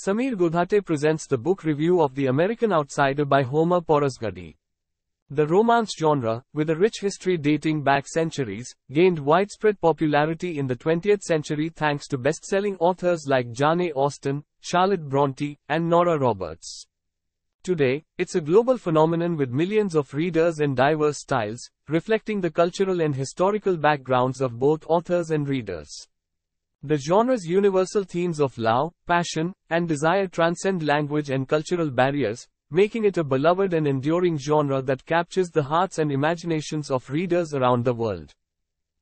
Samir Godhate presents the book review of The American Outsider by Homer Porasgadi. The romance genre, with a rich history dating back centuries, gained widespread popularity in the 20th century thanks to best-selling authors like Jane Austen, Charlotte Bronte, and Nora Roberts. Today, it's a global phenomenon with millions of readers and diverse styles, reflecting the cultural and historical backgrounds of both authors and readers. The genre's universal themes of love, passion, and desire transcend language and cultural barriers, making it a beloved and enduring genre that captures the hearts and imaginations of readers around the world.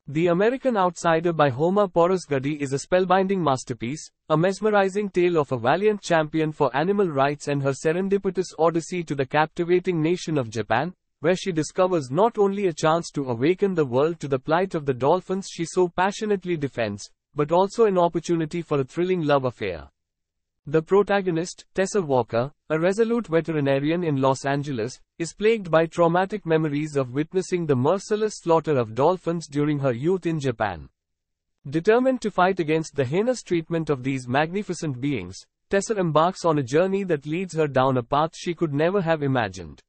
The American Outsider by Homer Porasgadi is a spellbinding masterpiece, a mesmerizing tale of a valiant champion for animal rights and her serendipitous odyssey to the captivating nation of Japan, where she discovers not only a chance to awaken the world to the plight of the dolphins she so passionately defends, but also an opportunity for a thrilling love affair. The protagonist, Tessa Walker, a resolute veterinarian in Los Angeles, is plagued by traumatic memories of witnessing the merciless slaughter of dolphins during her youth in Japan. Determined to fight against the heinous treatment of these magnificent beings, Tessa embarks on a journey that leads her down a path she could never have imagined.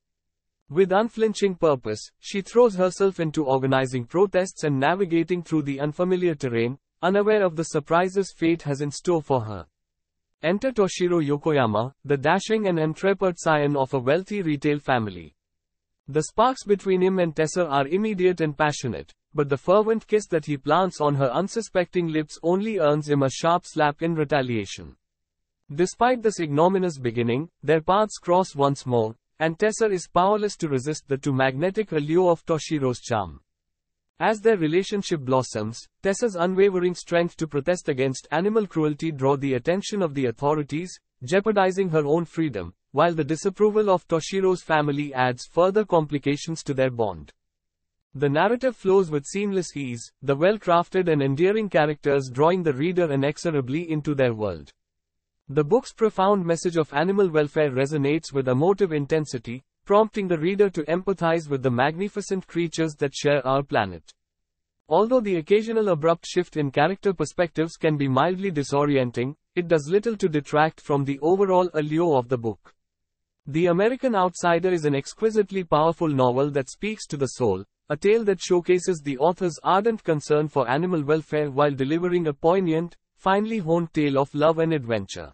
With unflinching purpose, she throws herself into organizing protests and navigating through the unfamiliar terrain, unaware of the surprises fate has in store for her. Enter Toshiro Yokoyama, the dashing and intrepid scion of a wealthy retail family. The sparks between him and Tessa are immediate and passionate, but the fervent kiss that he plants on her unsuspecting lips only earns him a sharp slap in retaliation. Despite this ignominious beginning, their paths cross once more, and Tessa is powerless to resist the too magnetic allure of Toshiro's charm. As their relationship blossoms, Tessa's unwavering strength to protest against animal cruelty draw the attention of the authorities, jeopardizing her own freedom, while the disapproval of Toshiro's family adds further complications to their bond. The narrative flows with seamless ease, the well-crafted and endearing characters drawing the reader inexorably into their world. The book's profound message of animal welfare resonates with emotive intensity, prompting the reader to empathize with the magnificent creatures that share our planet. Although the occasional abrupt shift in character perspectives can be mildly disorienting, it does little to detract from the overall allure of the book. The American Outsider is an exquisitely powerful novel that speaks to the soul, a tale that showcases the author's ardent concern for animal welfare while delivering a poignant, finely honed tale of love and adventure.